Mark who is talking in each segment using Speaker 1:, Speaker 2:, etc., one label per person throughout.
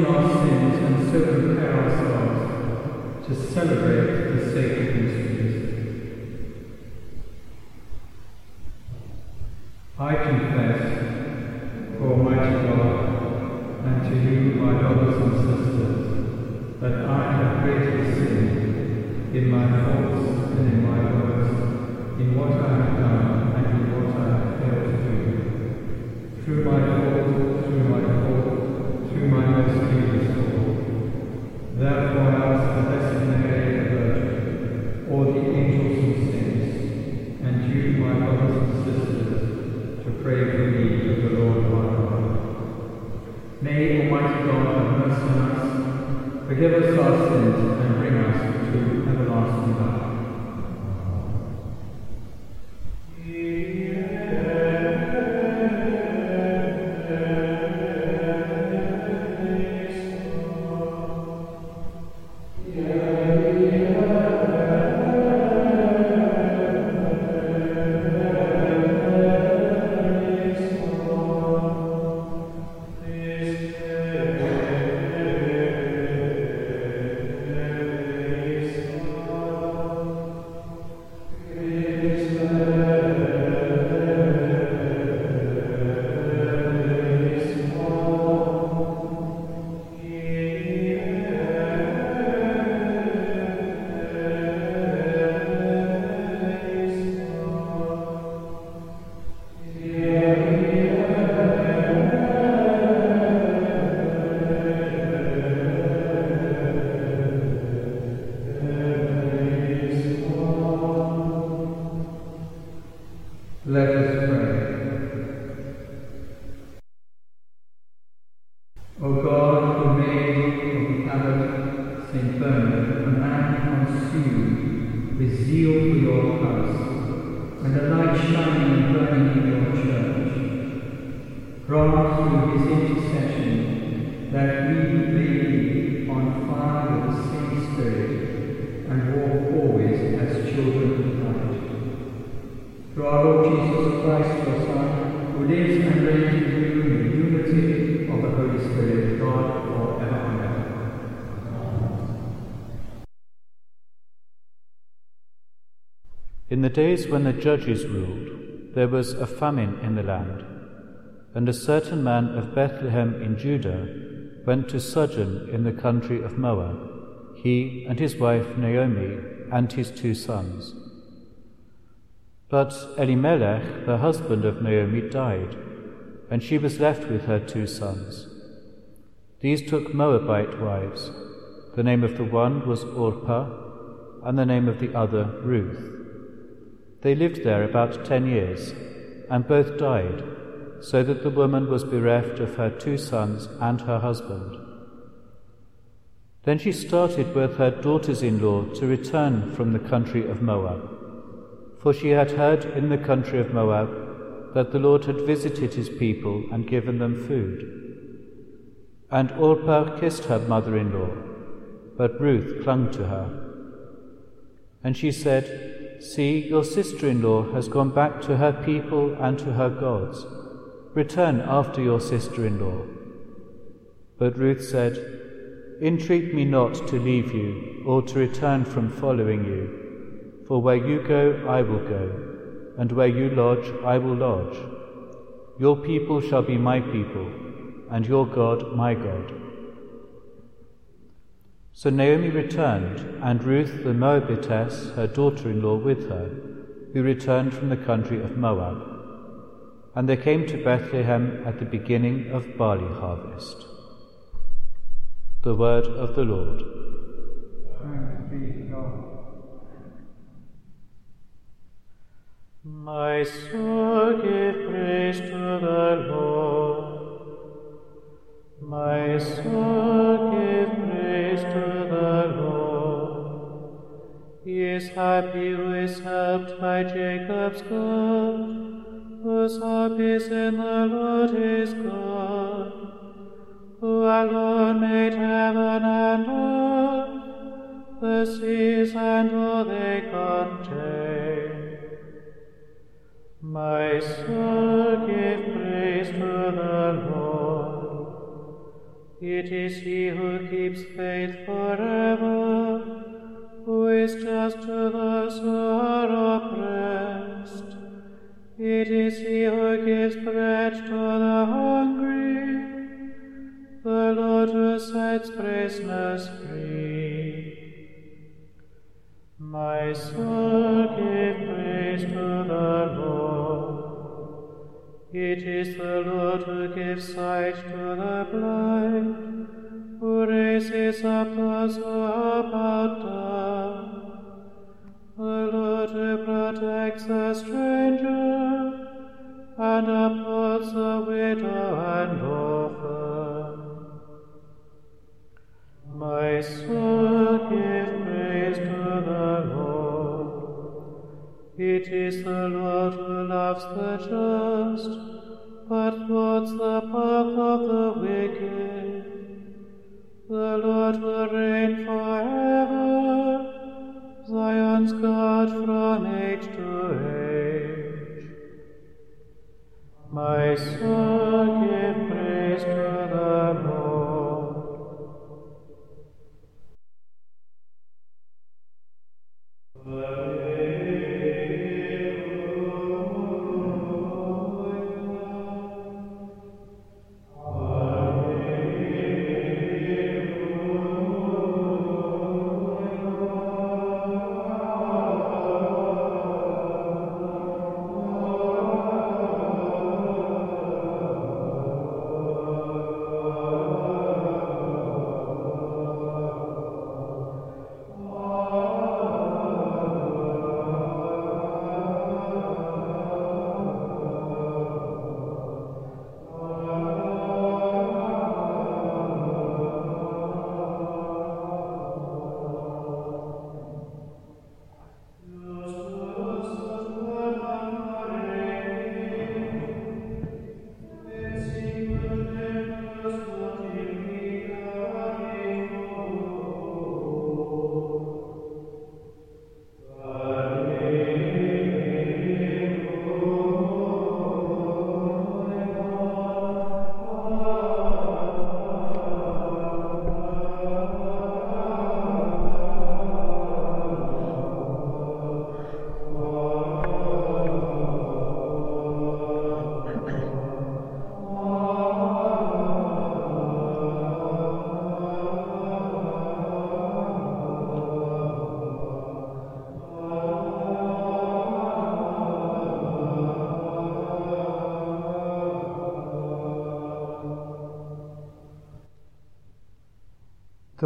Speaker 1: acknowledge our sins and so prepare ourselves to celebrate the sacred mysteries. I confess, Almighty God, and to you, my brothers and sisters, that I have greatly sinned in my forgive us our sins, grant through his intercession that we may be on fire with the same spirit and walk always as children of light through our Lord Jesus Christ, your Son, who lives and reigns with you in the unity of the Holy Spirit, God, for ever and ever.
Speaker 2: In the days when the judges ruled, there was a famine in the land, and a certain man of Bethlehem in Judah went to sojourn in the country of Moab, he and his wife Naomi and his two sons. But Elimelech, the husband of Naomi, died, and she was left with her two sons. These took Moabite wives. The name of the one was Orpah, and the name of the other Ruth. They lived there about ten years, and both died, so that the woman was bereft of her two sons and her husband. Then she started with her daughters in law to return from the country of Moab for she had heard in the country of Moab that the Lord had visited his people and given them food. And Orpah kissed her mother in law, but Ruth clung to her. And she said, See, your sister in law has gone back to her people and to her gods. Return after your sister in law. But Ruth said, Entreat me not to leave you or to return from following you. For where you go, I will go, and where you lodge, I will lodge. Your people shall be my people, and your God my God. So Naomi returned, and Ruth the Moabitess, her daughter in law, with her, who returned from the country of Moab. And they came to Bethlehem at the beginning of barley harvest. The word of the Lord.
Speaker 3: My soul give praise to the Lord. My soul give praise to the Lord. He is happy who is helped by Jacob's God, whose hope is in the Lord his God, who alone made heaven and earth the seas and all they contain. My soul, give praise to the Lord. It is He who keeps faith forever, who is just to those who are oppressed. It is He who gives bread to the hungry, the Lord who sets prisoners free. My soul, give praise to the Lord. It is the Lord who gives sight to the blind, who raises up those who are bowed down. The Lord who protects the stranger and the widow and orphan. My soul, give praise to the Lord. It is the Lord who loves the just, but thwarts the path of the wicked. The Lord will reign forever, Zion's God from age to age. My soul, give praise to the Lord.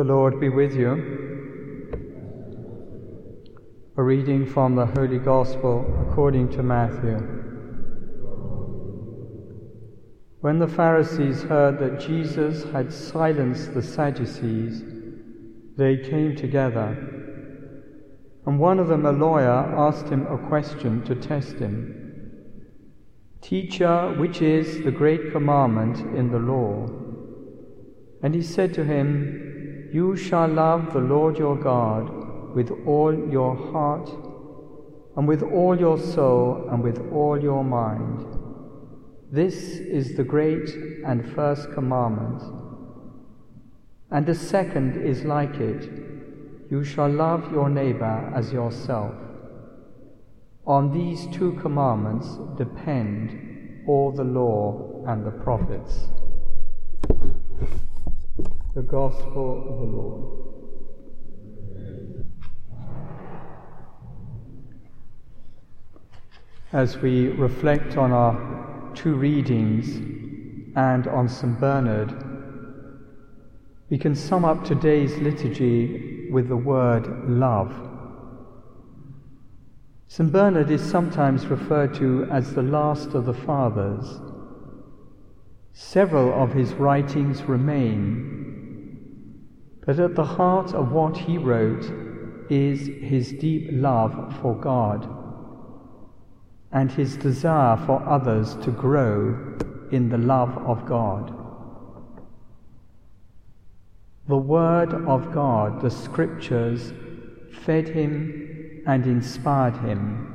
Speaker 1: The Lord be with you. A reading from the Holy Gospel according to Matthew. When the Pharisees heard that Jesus had silenced the Sadducees, they came together. And one of them, a lawyer, asked him a question to test him Teacher, which is the great commandment in the law? And he said to him, You shall love the Lord your God with all your heart, and with all your soul, and with all your mind. This is the great and first commandment. And the second is like it you shall love your neighbor as yourself. On these two commandments depend all the law and the prophets. The Gospel of the Lord. As we reflect on our two readings and on St. Bernard, we can sum up today's liturgy with the word love. St. Bernard is sometimes referred to as the last of the fathers. Several of his writings remain, but at the heart of what he wrote is his deep love for God and his desire for others to grow in the love of God. The Word of God, the Scriptures, fed him, and inspired him.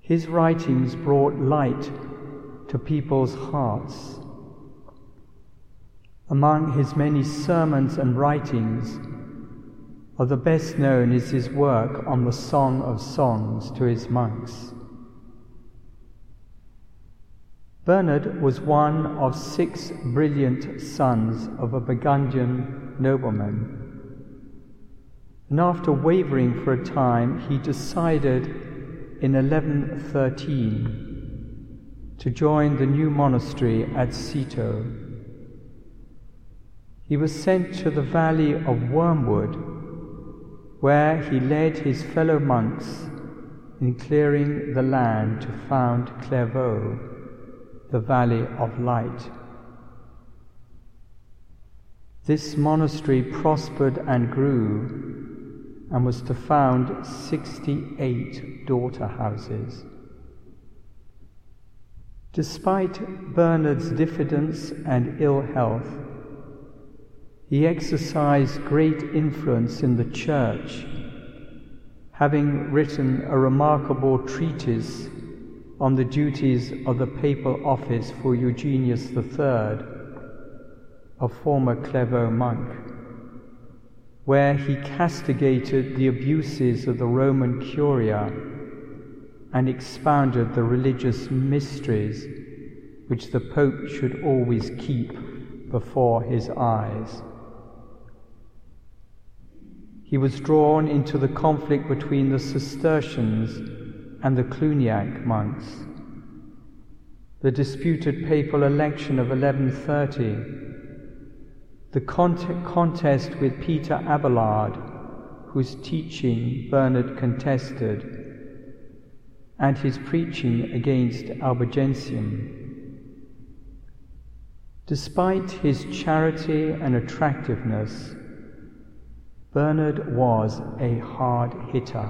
Speaker 1: His writings brought light to people's hearts. Among his many sermons and writings, of the best known is his work on the Song of Songs to his monks. Bernard was one of six brilliant sons of a Burgundian nobleman. And after wavering for a time, he decided in 1113 to join the new monastery at Citeaux. He was sent to the valley of Wormwood where he led his fellow monks in clearing the land to found Clairvaux, the Valley of Light. This monastery prospered and grew and was to found 68 daughter houses. Despite Bernard's diffidence and ill health, he exercised great influence in the church, having written a remarkable treatise on the duties of the papal office for Eugenius III, a former Clairvaux monk, where he castigated the abuses of the Roman Curia and expounded the religious mysteries which the Pope should always keep before his eyes. He was drawn into the conflict between the Cistercians and the Cluniac monks. The disputed papal election of 1130, the cont- contest with Peter Abelard, whose teaching Bernard contested, and his preaching against Albigensian. Despite his charity and attractiveness, Bernard was a hard hitter.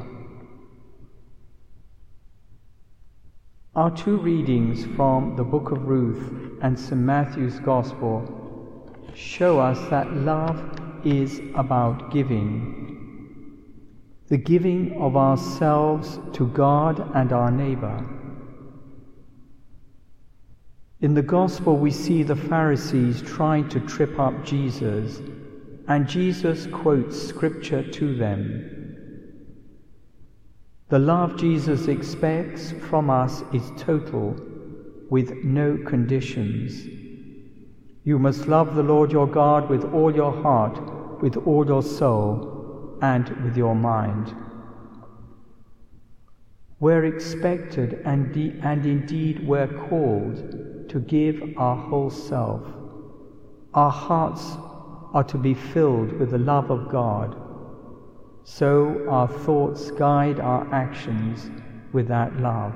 Speaker 1: Our two readings from the book of Ruth and St. Matthew's Gospel show us that love is about giving. The giving of ourselves to God and our neighbor. In the Gospel, we see the Pharisees trying to trip up Jesus and Jesus quotes scripture to them. The love Jesus expects from us is total, with no conditions. You must love the Lord your God with all your heart, with all your soul, and with your mind. We're expected and, de- and indeed we're called to give our whole self. Our hearts are to be filled with the love of God. So our thoughts guide our actions with that love.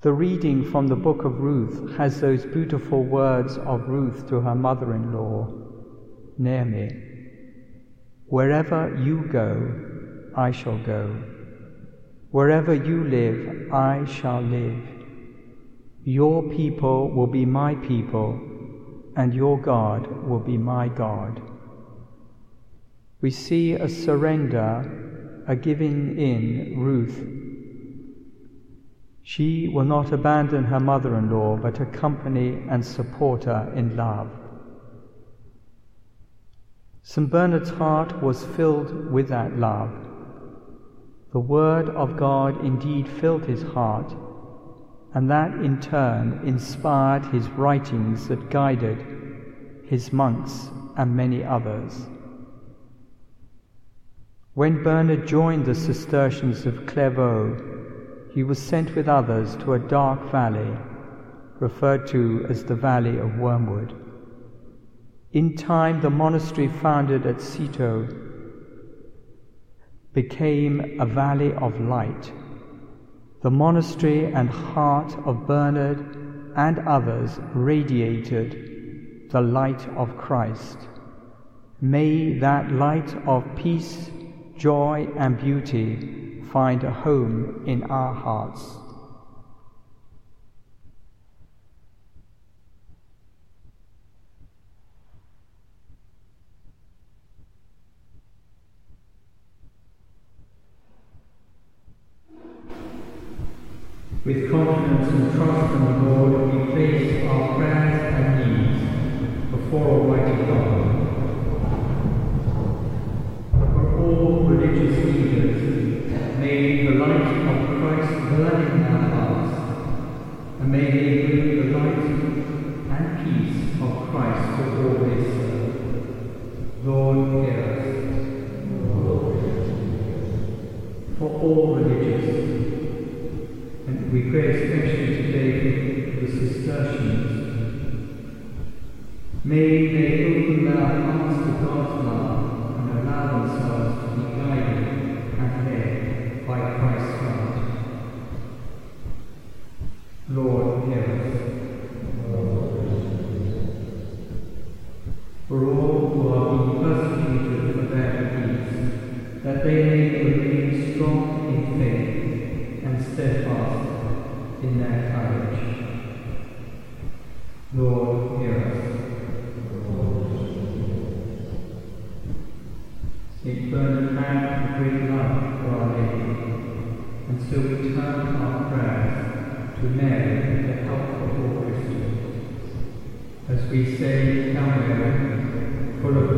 Speaker 1: The reading from the book of Ruth has those beautiful words of Ruth to her mother in law, Naomi Wherever you go, I shall go. Wherever you live, I shall live. Your people will be my people and your God will be my God. We see a surrender, a giving in Ruth. She will not abandon her mother in law, but accompany and support her in love. St. Bernard's heart was filled with that love. The Word of God indeed filled his heart and that in turn inspired his writings that guided his monks and many others. When Bernard joined the Cistercians of Clairvaux, he was sent with others to a dark valley, referred to as the Valley of Wormwood. In time, the monastery founded at Citeaux became a valley of light the monastery and heart of Bernard and others radiated the light of Christ. May that light of peace, joy, and beauty find a home in our hearts.
Speaker 3: With confidence and trust in the Lord, we place our prayers and needs before steadfast in their courage. Lord, hear us. St. Bernard had a great love for Our Lady, and so we turn our prayers to Mary, the help of all Christians. As we say, Hail Mary, full of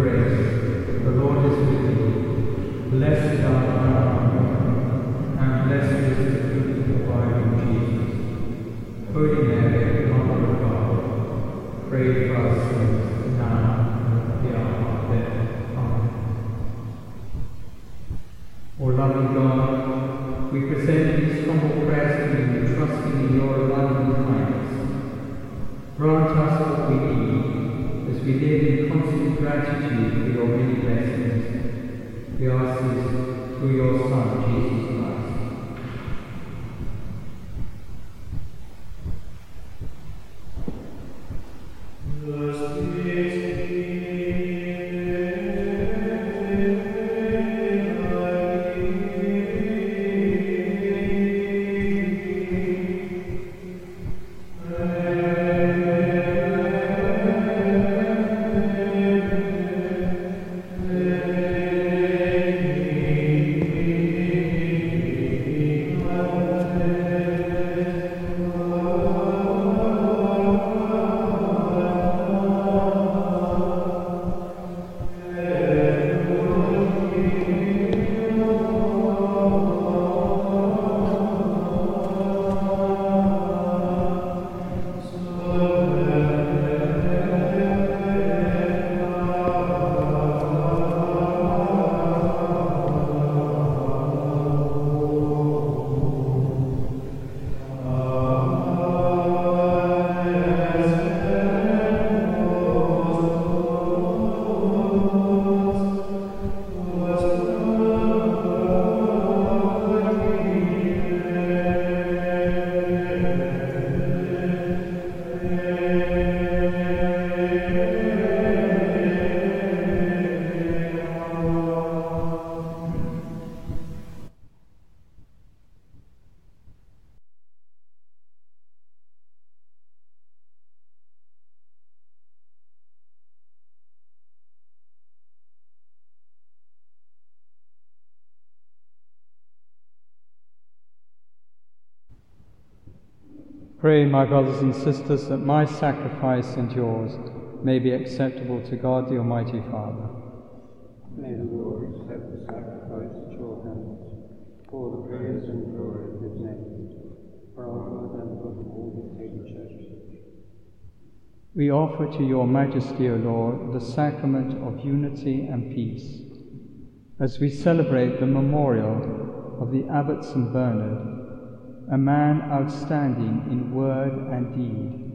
Speaker 3: Pray,
Speaker 1: my brothers and sisters, that my sacrifice and yours may be acceptable to God the Almighty Father.
Speaker 4: May the Lord accept the sacrifice at your hands for the praise and glory of his name, for our good and good of all his holy church.
Speaker 1: We offer to your majesty, O Lord, the sacrament of unity and peace, as we celebrate the memorial of the Abbot St. Bernard, a man outstanding in word and deed,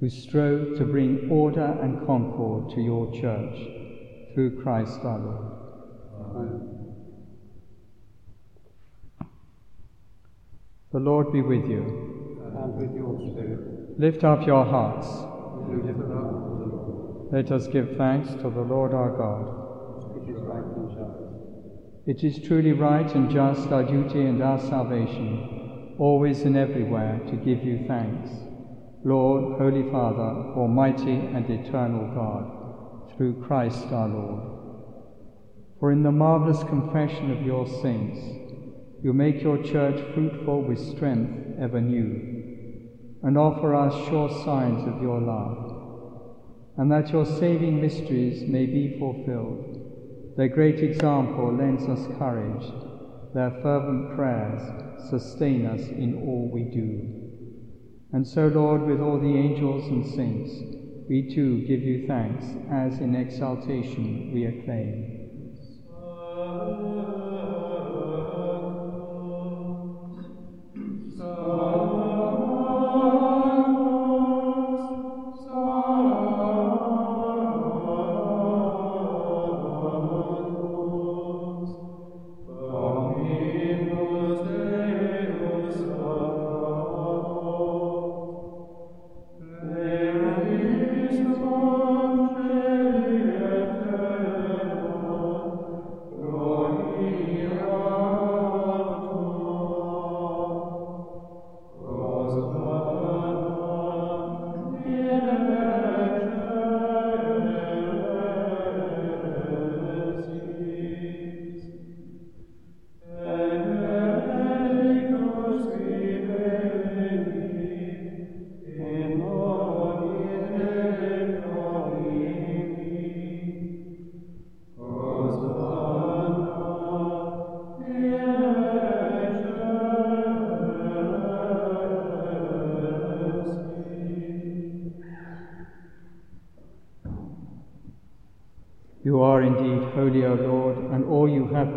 Speaker 1: who strove to bring order and concord to your church through Christ our Lord.
Speaker 4: Amen.
Speaker 1: The Lord be with you.
Speaker 4: And with your spirit,
Speaker 1: Lift up your hearts.
Speaker 4: up to the Lord.
Speaker 1: Let us give thanks to the Lord our God.
Speaker 4: It is right and just.
Speaker 1: It is truly right and just, our duty and our salvation, always and everywhere to give you thanks. Lord, Holy Father, Almighty and eternal God, through Christ our Lord. For in the marvelous confession of your saints, you make your church fruitful with strength ever new, and offer us sure signs of your love, and that your saving mysteries may be fulfilled. Their great example lends us courage, their fervent prayers sustain us in all we do. And so, Lord, with all the angels and saints, we too give you thanks, as in exaltation we acclaim.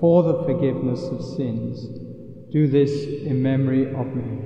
Speaker 1: for the forgiveness of sins. Do this in memory of me.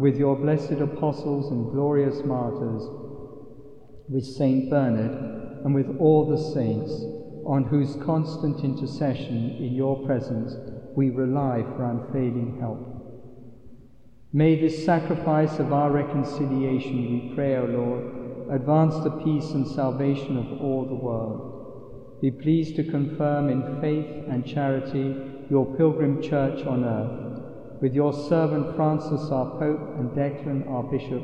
Speaker 1: with your blessed apostles and glorious martyrs, with Saint Bernard, and with all the saints, on whose constant intercession in your presence we rely for unfailing help. May this sacrifice of our reconciliation, we pray, O Lord, advance the peace and salvation of all the world. Be pleased to confirm in faith and charity your pilgrim church on earth, with your servant Francis our Pope and Declan our Bishop,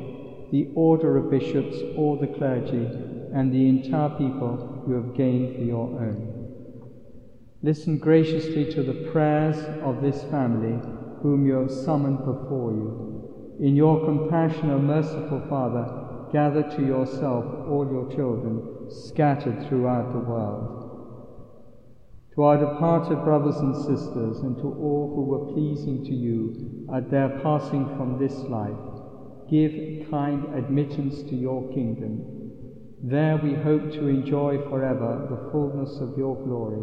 Speaker 1: the order of bishops, all the clergy, and the entire people you have gained for your own. Listen graciously to the prayers of this family whom you have summoned before you. In your compassion, O merciful Father, gather to yourself all your children scattered throughout the world. To our departed brothers and sisters, and to all who were pleasing to you at their passing from this life, give kind admittance to your kingdom. There we hope to enjoy forever the fullness of your glory,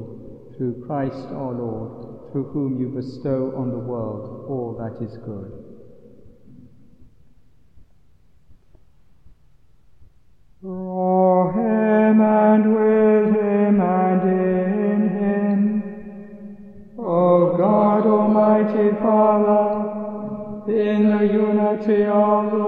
Speaker 1: through Christ our Lord, through whom you bestow on the world all that is good.
Speaker 5: Through him and the unity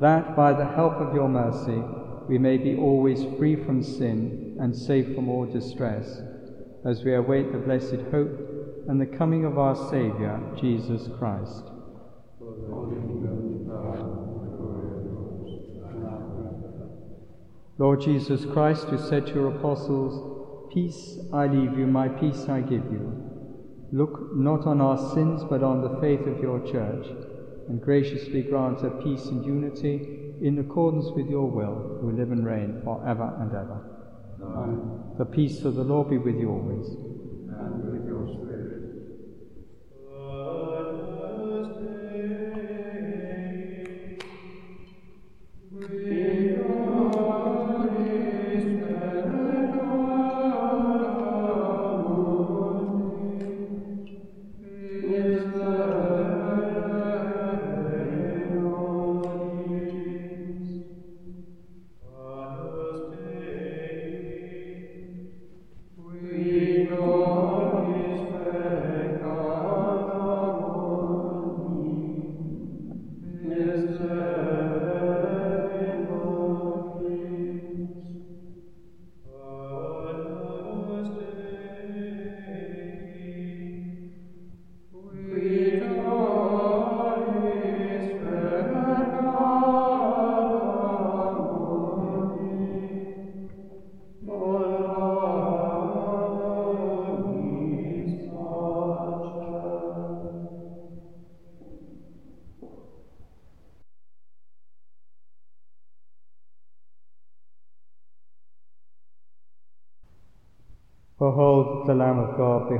Speaker 1: that by the help of your mercy we may be always free from sin and safe from all distress, as we await the blessed hope and the coming of our Saviour, Jesus Christ. Lord Jesus Christ, who said to your apostles, Peace I leave you, my peace I give you. Look not on our sins, but on the faith of your church, and graciously grant her peace and unity in accordance with your will, who live and reign for ever and ever. Amen. The peace of the Lord be with you always.
Speaker 3: And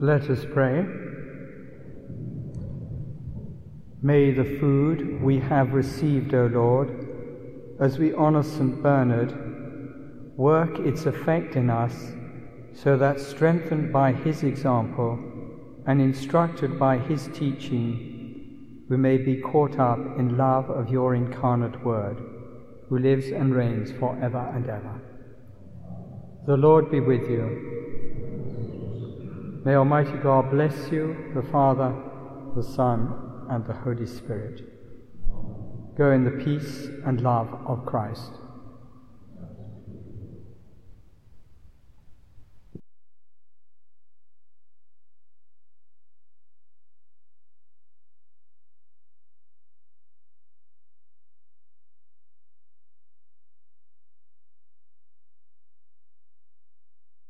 Speaker 1: Let us pray. May the food we have received, O Lord, as we honour St. Bernard, work its effect in us, so that strengthened by his example and instructed by his teaching, we may be caught up in love of your incarnate Word, who lives and reigns for ever and ever. The Lord be with you. May Almighty God bless you, the Father, the Son, and the Holy Spirit. Go in the peace and love of Christ.